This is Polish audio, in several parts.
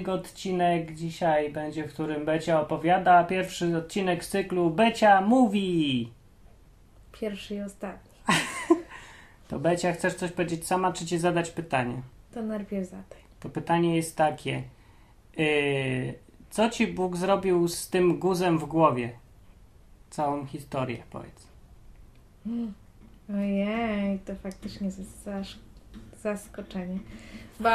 jego odcinek dzisiaj będzie, w którym Becia opowiada. Pierwszy odcinek z cyklu Becia mówi. Pierwszy i ostatni. To Becia, chcesz coś powiedzieć sama, czy ci zadać pytanie? To najpierw zadaj. To pytanie jest takie. Yy, co ci Bóg zrobił z tym guzem w głowie? Całą historię, powiedz. Ojej, to faktycznie jest zaskoczenie. Bo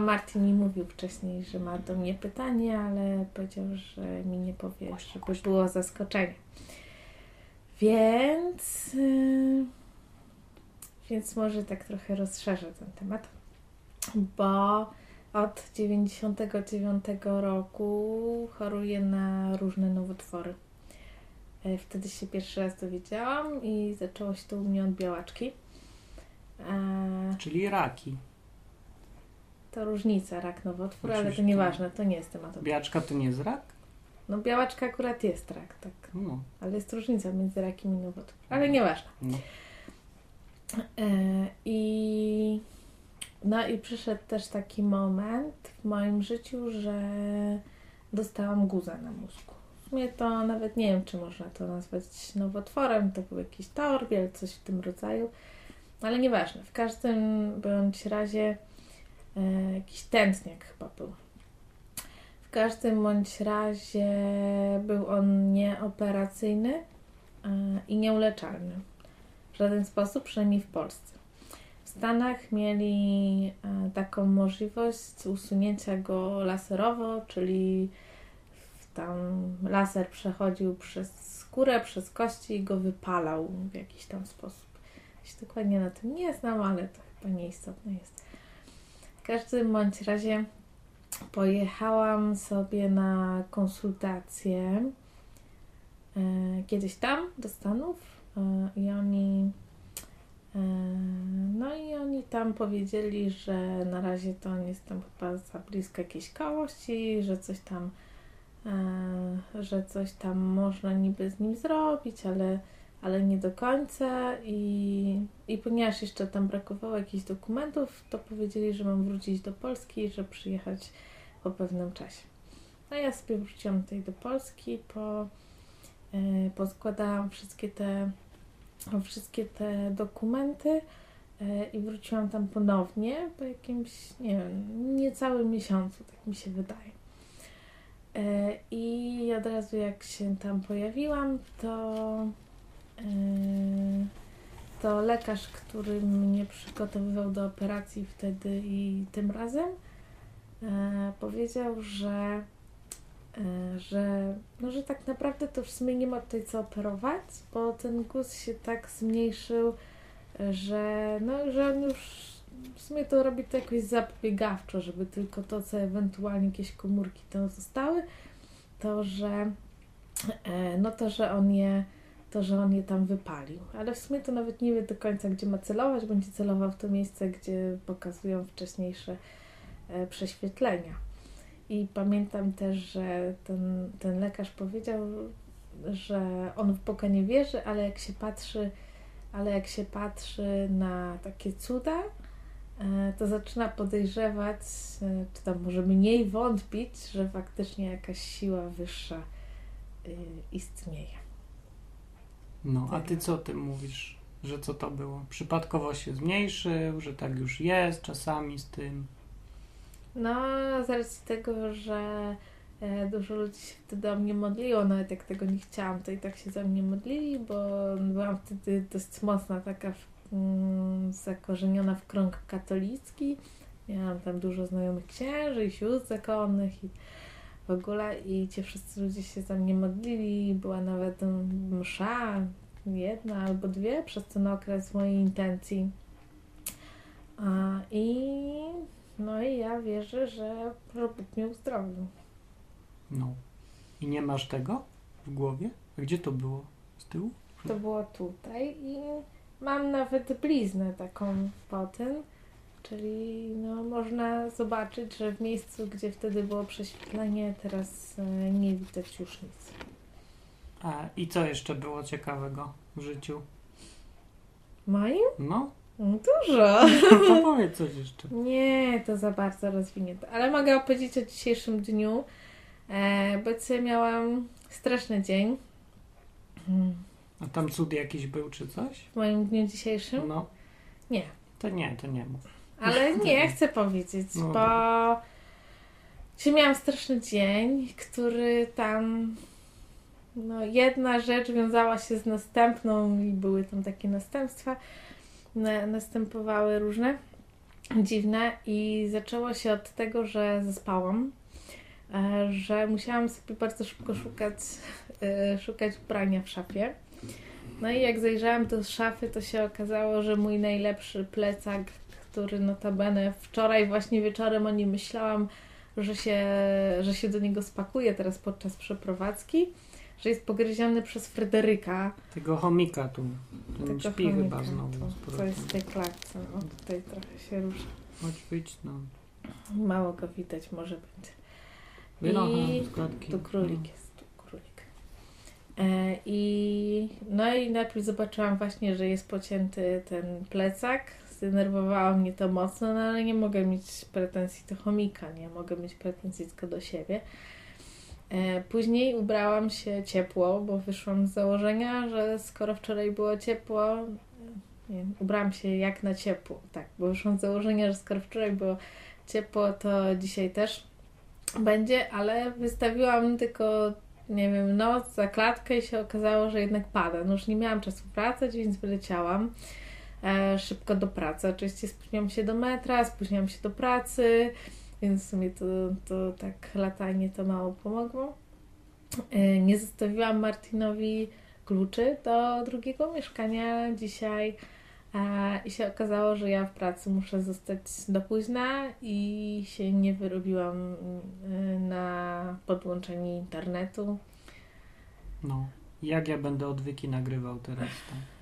Martin mi mówił wcześniej, że ma do mnie pytanie, ale powiedział, że mi nie powie, żeby było zaskoczenie. Więc, yy, więc może tak trochę rozszerzę ten temat, bo od 99 roku choruję na różne nowotwory. E, Wtedy się pierwszy raz dowiedziałam i zaczęło się to u mnie od białaczki. E, Czyli raki. To różnica, rak nowotwór, ale to Oczywiście. nieważne, to nie jest temat. obrady. Biaczka to nie jest rak? No białaczka akurat jest rak, tak. No. Ale jest różnica między rakiem i nowotworem. Ale nieważne. no. E, I no i przyszedł też taki moment w moim życiu, że dostałam guza na mózgu. W sumie to nawet nie wiem, czy można to nazwać nowotworem, to był jakiś torbiel, coś w tym rodzaju, ale nieważne. W każdym bądź razie e, jakiś tętniak chyba był. W każdym bądź razie był on nieoperacyjny e, i nieuleczalny w żaden sposób, przynajmniej w Polsce. W Stanach mieli e, taką możliwość usunięcia go laserowo, czyli tam laser przechodził przez skórę, przez kości i go wypalał w jakiś tam sposób. Się dokładnie na tym nie znam, ale to chyba nieistotne jest. W każdym bądź razie pojechałam sobie na konsultację e, kiedyś tam do Stanów e, i oni e, no i oni tam powiedzieli, że na razie to on jest tam chyba za blisko jakiejś kości, że coś tam e, że coś tam można niby z nim zrobić, ale, ale nie do końca i, i ponieważ jeszcze tam brakowało jakichś dokumentów, to powiedzieli, że mam wrócić do Polski że przyjechać po pewnym czasie. No ja sobie wróciłam tutaj do Polski, po, e, poskładałam wszystkie te, wszystkie te dokumenty e, i wróciłam tam ponownie po jakimś, nie wiem, niecałym miesiącu, tak mi się wydaje. E, I od razu jak się tam pojawiłam, to, to lekarz, który mnie przygotowywał do operacji wtedy i tym razem, e, powiedział, że, e, że, no, że tak naprawdę to w sumie nie ma tutaj co operować, bo ten guz się tak zmniejszył, e, że, no, że on już w sumie to robi to jakoś zapobiegawczo, żeby tylko to, co ewentualnie jakieś komórki tam zostały, to, że no to, że on je to, że on je tam wypalił. Ale w sumie to nawet nie wie do końca, gdzie ma celować. Będzie celował w to miejsce, gdzie pokazują wcześniejsze e, prześwietlenia. I pamiętam też, że ten, ten lekarz powiedział, że on w Boga nie wierzy, ale jak się patrzy, ale jak się patrzy na takie cuda, e, to zaczyna podejrzewać, e, czy tam może mniej wątpić, że faktycznie jakaś siła wyższa y, istnieje. No, a ty co o tym mówisz? Że co to było? Przypadkowo się zmniejszył, że tak już jest czasami z tym. No, z racji tego, że e, dużo ludzi się wtedy o mnie modliło, nawet jak tego nie chciałam, to i tak się za mnie modlili, bo byłam wtedy dość mocna, taka w, mm, zakorzeniona w krąg katolicki. Miałam tam dużo znajomych księży i sióstr zakonnych i w ogóle i ci wszyscy ludzie się za mnie modlili. Była nawet msza, jedna albo dwie przez ten okres mojej intencji. A, I no i ja wierzę, że że Bóg mnie uzdrowił. No. I nie masz tego w głowie? A gdzie to było? Z tyłu? To było tutaj i mam nawet bliznę taką po tym, czyli no, można zobaczyć, że w miejscu, gdzie wtedy było prześwietlenie, teraz e, nie widać już nic. A i co jeszcze było ciekawego w życiu? Moim? No, Dużo. To powiedz coś jeszcze. Nie, to za bardzo rozwinięte. Ale mogę opowiedzieć o dzisiejszym dniu, e, bo dzisiaj miałam straszny dzień. A tam cud jakiś był czy coś? W moim dniu dzisiejszym? No. Nie. To nie, to nie mów. Ale nie, chcę powiedzieć, No bo dzisiaj miałam straszny dzień, który tam. No, jedna rzecz wiązała się z następną i były tam takie następstwa. Na, następowały różne dziwne i zaczęło się od tego, że zaspałam, e, że musiałam sobie bardzo szybko szukać, e, szukać ubrania w szafie. No i jak zajrzałam do szafy, to się okazało, że mój najlepszy plecak, który notabene wczoraj właśnie wieczorem o nim myślałam, że się, że się do niego spakuję teraz podczas przeprowadzki, że jest pogryziony przez Fryderyka. Tego chomika tu. Ten śpi chomika, chyba znowu. To, co powrotem. jest w tej klatce. No, tutaj trochę się rusza. Chodź wyjdź no. Mało go widać, może być. Wynocha I. Tu królik jest, tu królik. E, I no i najpierw zobaczyłam właśnie, że jest pocięty ten plecak. Zdenerwowało mnie to mocno, no ale nie mogę mieć pretensji do chomika, nie mogę mieć pretensji tylko do siebie. E, Później ubrałam się ciepło, bo wyszłam z założenia, że skoro wczoraj było ciepło, nie, ubrałam się jak na ciepło, tak, bo wyszłam z założenia, że skoro wczoraj było ciepło, to dzisiaj też będzie, ale wystawiłam tylko, nie wiem, noc za klatkę i się okazało, że jednak pada. No już nie miałam czasu wracać, więc wyleciałam szybko do pracy. Oczywiście spóźniłam się do metra, spóźniłam się do pracy, więc w sumie to, to tak latanie to mało pomogło. E, nie zostawiłam Martinowi kluczy do drugiego mieszkania dzisiaj. E, I się okazało, że ja w pracy muszę zostać do późna i się nie wyrobiłam y, na podłączenie internetu. No. Jak ja będę odwyki nagrywał teraz? To?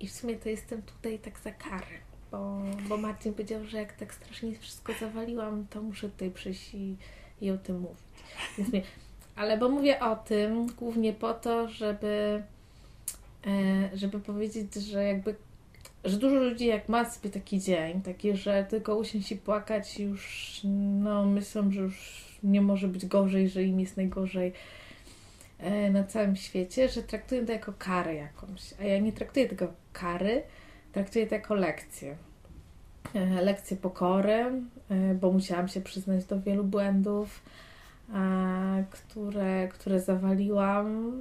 I w sumie to jestem tutaj tak za karę, bo, bo Marcin powiedział, że jak tak strasznie wszystko zawaliłam, to muszę tutaj przyjść i, i o tym mówić. Więc mnie, ale bo mówię o tym głównie po to, żeby, e, żeby powiedzieć, że jakby że dużo ludzi jak ma sobie taki dzień, taki, że tylko usiąść i płakać już no myślą, że już nie może być gorzej, że im jest najgorzej e, na całym świecie, że traktują to jako karę jakąś. A ja nie traktuję tego kary, traktuję to jako lekcję. E, lekcję pokory, e, bo musiałam się przyznać do wielu błędów, które, które zawaliłam.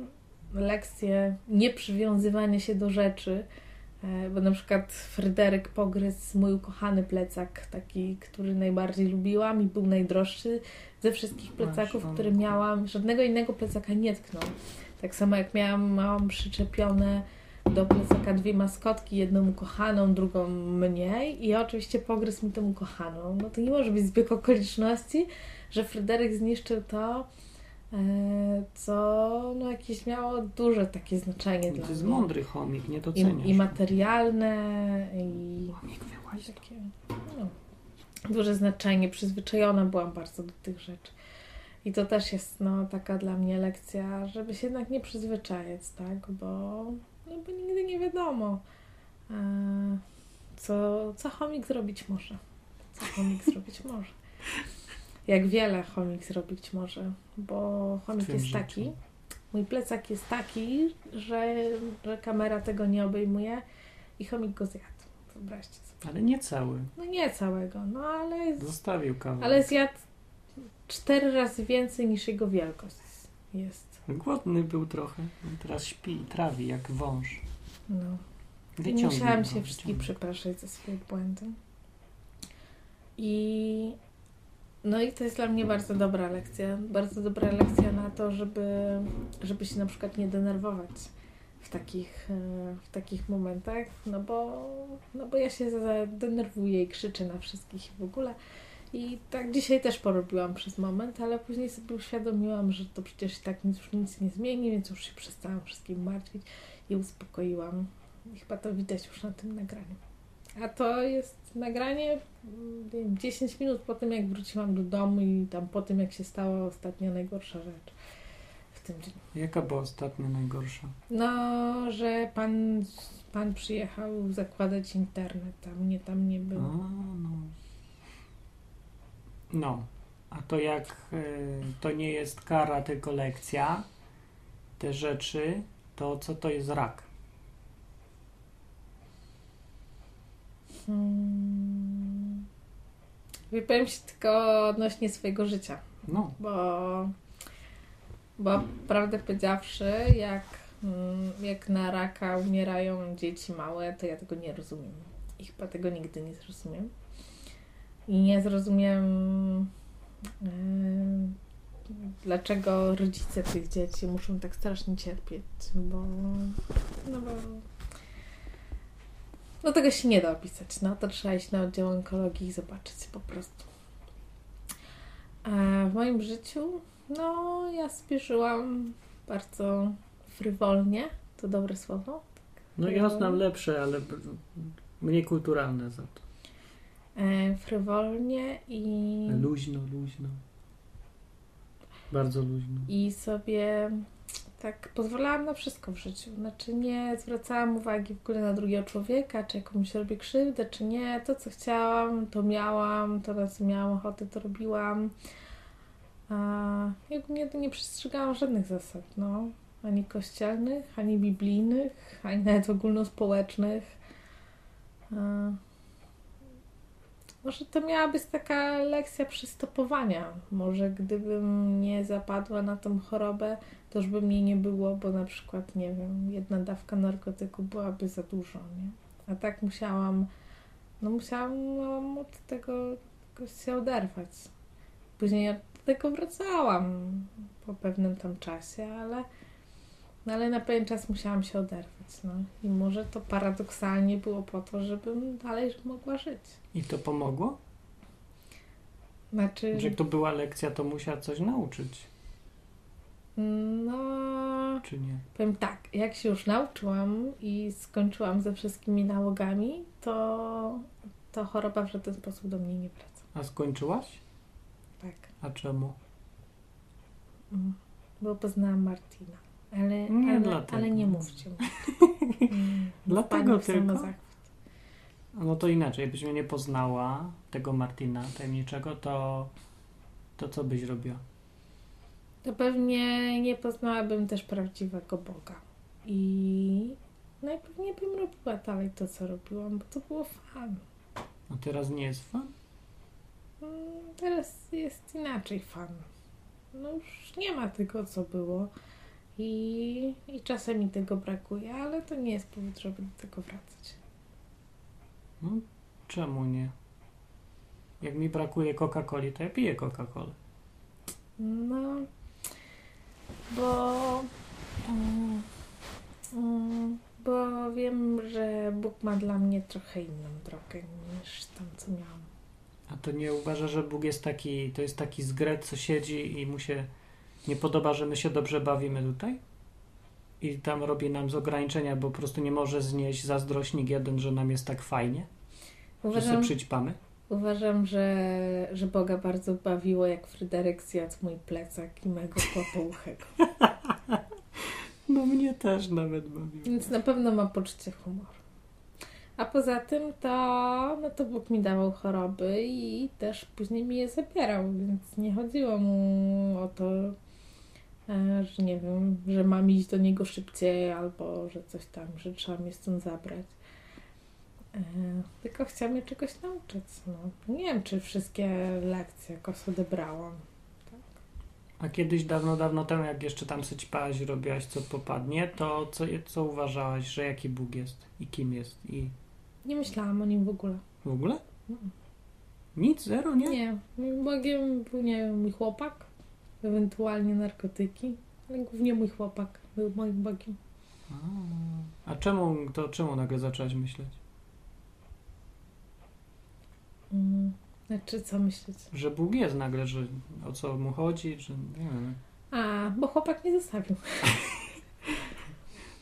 Lekcję nieprzywiązywania się do rzeczy, E, Bo na przykład Fryderyk pogryzł mój ukochany plecak, taki, który najbardziej lubiłam i był najdroższy ze wszystkich plecaków, które miałam. Żadnego innego plecaka nie tknął. Tak samo jak miałam, małam przyczepione do plecaka dwie maskotki, jedną ukochaną, drugą mniej i oczywiście pogryzł mi tą ukochaną. No to nie może być zbieg okoliczności, że Fryderyk zniszczył to, e, co no jakieś miało duże takie znaczenie To dla jest mnie mądry chomik, nie doceniasz. i, i materialne, i Chomik, wyłaź takie no, duże znaczenie. Przyzwyczajona byłam bardzo do tych rzeczy. I to też jest no, taka dla mnie lekcja, żeby się jednak nie przyzwyczajać, tak? Bo, no, bo nigdy nie wiadomo, e, co, co chomik zrobić może. Co chomik zrobić może. Jak wiele chomik zrobić może, bo chomik jest życiu. taki, mój plecak jest taki, że, że kamera tego nie obejmuje i chomik go zjadł. Wyobraźcie sobie. Ale nie cały. No nie całego, no ale, Zostawił kawałek. ale zjadł cztery razy więcej niż jego wielkość jest. Głodny był trochę. Teraz śpi i trawi jak wąż. No. Wyciągnij musiałam się wszystkich przepraszać za swoje błędy. I no i to jest dla mnie bardzo dobra lekcja. Bardzo dobra lekcja na to, żeby, żeby się na przykład nie denerwować w takich, e, w takich momentach, no bo, no bo ja się denerwuję i krzyczę na wszystkich w ogóle. I tak dzisiaj też porobiłam przez moment, ale później sobie uświadomiłam, że to przecież i tak nic, już nic nie zmieni, więc już się przestałam wszystkim martwić i uspokoiłam. I chyba to widać już na tym nagraniu. A to jest nagranie mm, wiem, 10 minut po tym, jak wróciłam do domu i tam po tym, jak się stała ostatnia najgorsza rzecz w tym dniu. Jaka była ostatnia najgorsza? No, że pan, pan przyjechał zakładać internet, a mnie tam nie A, było. no. No. A to jak y, to nie jest kara, tylko lekcja, te rzeczy, to co to jest rak? Hmm. Wypowiem się tylko odnośnie swojego życia, No. bo, bo prawdę powiedziawszy, jak, mm, jak na raka umierają dzieci małe, to ja tego nie rozumiem. I chyba tego nigdy nie zrozumiem. I nie zrozumiem, em, dlaczego rodzice tych dzieci muszą tak strasznie cierpieć, bo, no bo no tego się nie da opisać, no to trzeba iść na oddział onkologii i zobaczyć po prostu. A w moim życiu, no ja sobie żyłam bardzo frywolnie, to dobre słowo. No ja znam lepsze, ale mniej kulturalne za to. E, frywolnie i, Luźno, luźno. Bardzo luźno. i sobie tak pozwalałam na wszystko w życiu. Znaczy nie zwracałam uwagi w ogóle na drugiego człowieka, czy komuś robię krzywdę, czy nie. To, co chciałam, to miałam, to na co miałam ochotę, to robiłam. A jakby nie, nie przestrzegałam żadnych zasad, no. Ani kościelnych, ani biblijnych, ani nawet ogólnospołecznych. A, może to miała być taka lekcja przystopowania. Może gdybym nie zapadła na tą chorobę, to już by mnie nie było, bo na przykład, nie wiem, jedna dawka narkotyku byłaby za dużo, nie? A tak musiałam, no musiałam od tego się oderwać. Później od tego wracałam po pewnym tam czasie, ale, no ale na pewien czas musiałam się oderwać, no. I może to paradoksalnie było po to, żebym dalej mogła żyć. I to pomogło? Znaczy... Że jak to była lekcja, to musiała coś nauczyć, No, czy nie? powiem tak, jak się już nauczyłam i skończyłam ze wszystkimi nałogami, to, to choroba w żaden sposób do mnie nie wraca. A skończyłaś? Tak. A czemu? Mm. Bo poznałam Martina. Ale Nie ale, dlatego. ale nie mówcie. Mm, Dlatego tylko? No to inaczej, jakbyś mnie nie poznała, tego Martina tajemniczego, to, to co byś robiła? To pewnie nie poznałabym też prawdziwego Boga. I najpewniej bym robiła dalej to, co robiłam, bo to było fan. A teraz nie jest fan? Mm, Teraz jest inaczej fan. No już nie ma tego, co było. I, I czasem mi tego brakuje, ale to nie jest powód, żeby do tego wracać. No, czemu nie? Jak mi brakuje Coca-Coli, to ja piję Coca-Colę. No, bo. Mm, mm, bo wiem, że Bóg ma dla mnie trochę inną drogę niż tam, co miałam. A to nie uważa, że Bóg jest taki, to jest taki zgret, co siedzi i mu się nie podoba, że my się dobrze bawimy tutaj? I tam robi nam z ograniczenia, bo po prostu nie może znieść zazdrośnik jeden, że nam jest tak fajnie, że sobie Uważam, przyćpamy. uważam że, że Boga bardzo bawiło, jak Fryderyk zjadł mój plecak i mego kłopouchego. No mnie też nawet bawiło. Więc na pewno ma poczucie humoru. A poza tym to, no to Bóg mi dawał choroby i też później mi je zabierał, więc nie chodziło mu o to, że nie wiem, że mam iść do niego szybciej albo że coś tam, że trzeba mnie stąd zabrać. E, Tylko chciał mnie czegoś nauczyć. No. Nie wiem, czy wszystkie lekcje jakoś odebrałam. A kiedyś, dawno, dawno temu, jak jeszcze tam syćpałaś robiłaś co popadnie, to co, co uważałaś, że jaki Bóg jest i kim jest i Nie myślałam o nim w ogóle. w ogóle? Mm. Nic? Zero? Nie? Nie, Bogiem był, nie wiem, mój chłopak, ewentualnie narkotyki, ale głównie mój chłopak był moim Bogiem. A, a czemu, to czemu nagle zaczęłaś myśleć? Mm. Znaczy, co myśleć? Że Bóg jest nagle, że o co mu chodzi, że nie wiem. A, bo chłopak mnie zostawił.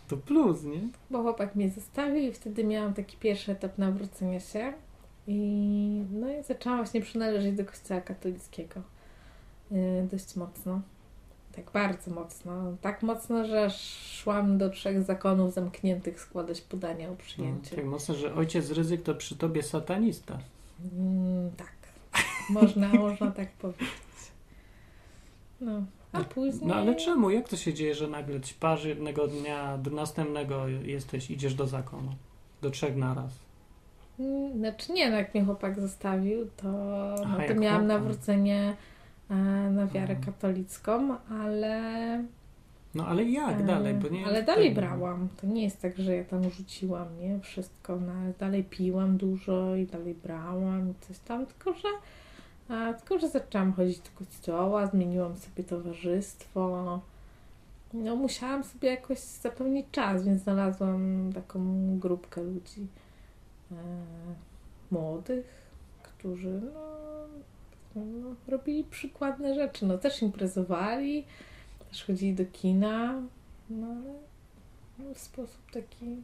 To plus, nie? Bo chłopak mnie zostawił i wtedy miałam taki pierwszy etap nawrócenia się. I no i zaczęłam właśnie przynależeć do kościoła katolickiego. Yy, dość mocno. Tak bardzo mocno. Tak mocno, że szłam do trzech zakonów zamkniętych składać podania o No, przyjęcie. tak mocno, że ojciec ryzyk to przy tobie satanista. Mm, tak. Można, można tak powiedzieć. No. A później... No ale czemu? Jak to się dzieje, że nagle ćpasz jednego dnia, do następnego jesteś, idziesz do zakonu? Do trzech naraz. Mm, Znaczy nie, no jak mnie chłopak zostawił, to, no, to miałam chłopak. nawrócenie na wiarę Aha. katolicką, ale... No ale jak e, dalej? Bo nie ale dalej tego. brałam. To nie jest tak, że ja tam rzuciłam, nie? Wszystko, no, ale dalej piłam dużo i dalej brałam i coś tam, tylko że a, tylko, że zaczęłam chodzić do kościoła, zmieniłam sobie towarzystwo. No, musiałam sobie jakoś zapełnić czas, więc znalazłam taką grupkę ludzi e, młodych, którzy no, no, robili przykładne rzeczy. No, też imprezowali, też chodzili do kina, no ale no, w sposób taki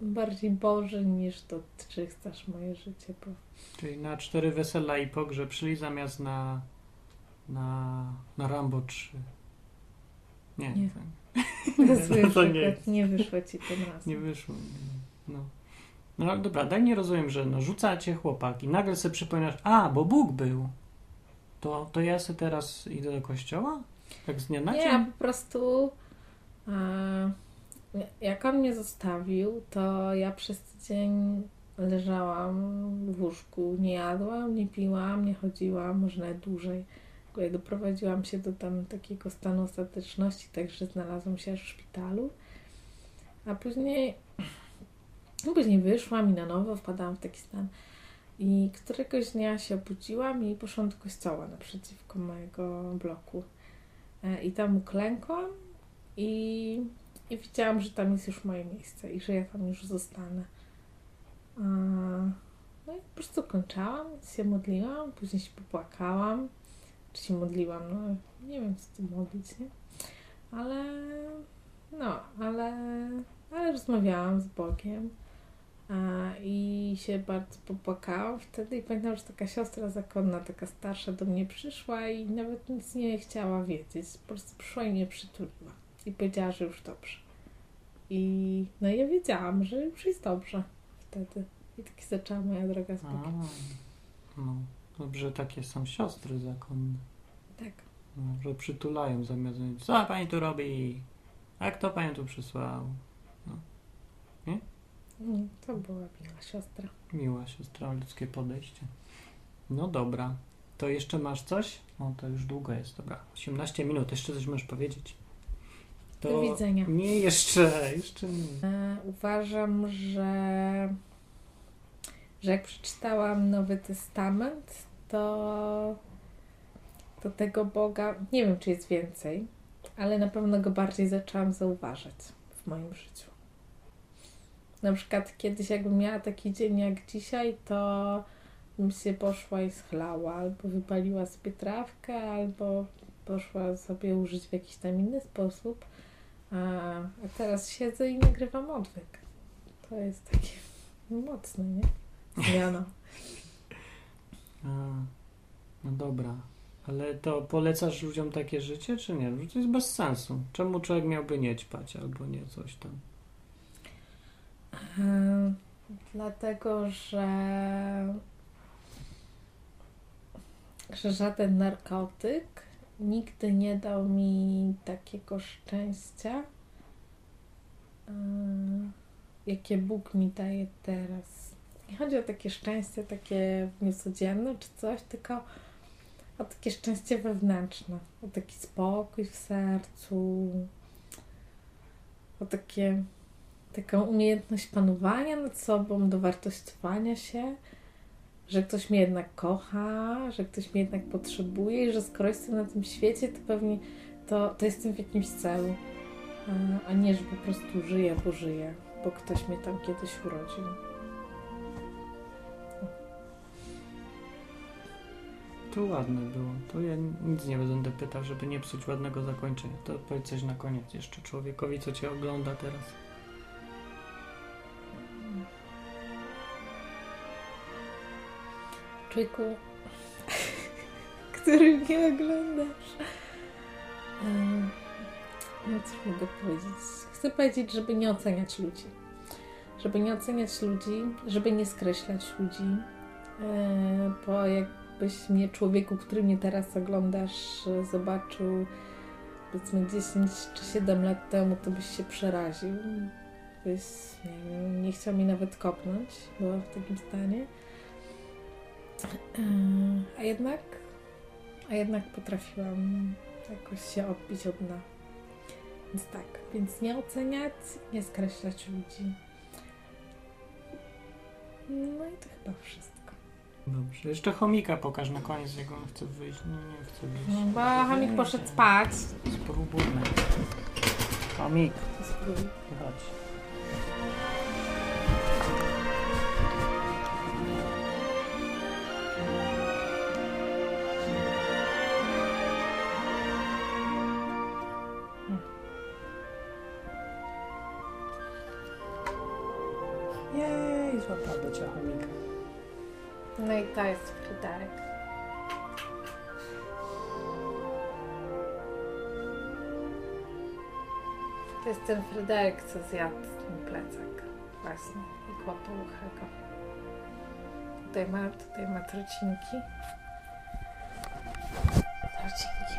bardziej boży niż to, czy chcesz moje życie, bo Czyli na cztery wesela i pogrzeb szli zamiast na, na, na Rambo 3. Nie, Nie. to, to, no to nie, nie wyszło ci tym razem. nie wyszło. No. no ale dobra, daj nie rozumiem, że no, rzucacie chłopaki, nagle sobie przypominasz, a, bo Bóg był. To, to ja sobie teraz idę do kościoła? Tak z Nie, ja po prostu e, jak on mnie zostawił, to ja przez tydzień leżałam w łóżku, nie jadłam, nie piłam, nie chodziłam, może nawet dłużej. Bo ja doprowadziłam się do tam takiego stanu ostateczności, także znalazłam się aż w szpitalu. A później, no później wyszłam i na nowo wpadałam w taki stan. I któregoś dnia się obudziłam i poszłam do kościoła naprzeciwko mojego bloku. E, I tam uklękłam i, i widziałam, że tam jest już moje miejsce i że ja tam już zostanę. No i po prostu kończałam, się modliłam, później się popłakałam. Czy się modliłam? No nie wiem, co tu modlić, nie? Ale no, ale, ale rozmawiałam z Bogiem i się bardzo popłakałam wtedy i pamiętam, że taka siostra zakonna, taka starsza do mnie przyszła i nawet nic nie chciała wiedzieć. Po prostu przyszła i mnie przytuliła i powiedziała, że już dobrze. I no ja wiedziałam, że już jest dobrze wtedy. I tak zaczęła moja droga z A, Bogiem. no, dobrze, takie są siostry zakonne. Tak. No, że przytulają zamiast co pani tu robi? A kto panią tu przysłał? Nie, to była miła siostra. Miła siostra, ludzkie podejście. No dobra. To jeszcze masz coś? O, to już długo jest, dobra. 18 minut, jeszcze coś możesz powiedzieć. To Do widzenia. Nie, jeszcze, jeszcze nie. E, uważam, że, że jak przeczytałam Nowy Testament, to, to tego Boga, nie wiem czy jest więcej, ale na pewno go bardziej zaczęłam zauważać w moim życiu. Na przykład kiedyś jakbym miała taki dzień jak dzisiaj, to bym się poszła i schlała, albo wypaliła sobie trawkę, albo poszła sobie użyć w jakiś tam inny sposób. A, a teraz siedzę i nagrywam odwyk. To jest takie mocne, nie? Zmiana. A, no dobra. Ale to polecasz ludziom takie życie, czy nie? To jest bez sensu. Czemu człowiek miałby nie ćpać albo nie coś tam? Em, Dlatego, że, że żaden narkotyk nigdy nie dał mi takiego szczęścia, em, jakie Bóg mi daje teraz. Nie chodzi o takie szczęście, takie niecodzienne czy coś, tylko o takie szczęście wewnętrzne, o taki spokój w sercu, o takie taką umiejętność panowania nad sobą, dowartościowania się, że ktoś mnie jednak kocha, że ktoś mnie jednak potrzebuje i że skoro jestem na tym świecie, to pewnie to, to jestem w jakimś celu, a- nie, że po prostu żyję, bo żyję, bo ktoś mnie tam kiedyś urodził. To ładne było. To ja nic nie będę pytał, żeby nie psuć ładnego zakończenia. To powiedz coś na koniec jeszcze człowiekowi, co cię ogląda teraz. Człowieku, który mnie oglądasz. No co mogę powiedzieć? Chcę powiedzieć, żeby nie oceniać ludzi. Żeby nie oceniać ludzi, żeby nie skreślać ludzi. Bo jakbyś mnie, człowieku, który mnie teraz oglądasz, zobaczył powiedzmy 10 czy 7 lat temu, to byś się przeraził. Byś, nie nie chciał mi nawet kopnąć, była w takim stanie. Yy, a jednak, a jednak potrafiłam jakoś się odbić od dna. Więc tak, więc nie oceniać, nie skreślać ludzi. No i to chyba wszystko. Dobrze. Jeszcze chomika pokaż na koniec, jak on chce wyjść. No nie chce wyjść. No, bo chomik poszedł spać. Spróbujmy. Chomik, spróbuj. chodź. i bycia chomika. No i to jest Fryderyk. To jest ten Fryderyk, co zjadł ten plecak właśnie i kłopał uchego. Tutaj ma, tutaj ma trocinki. Trocinki.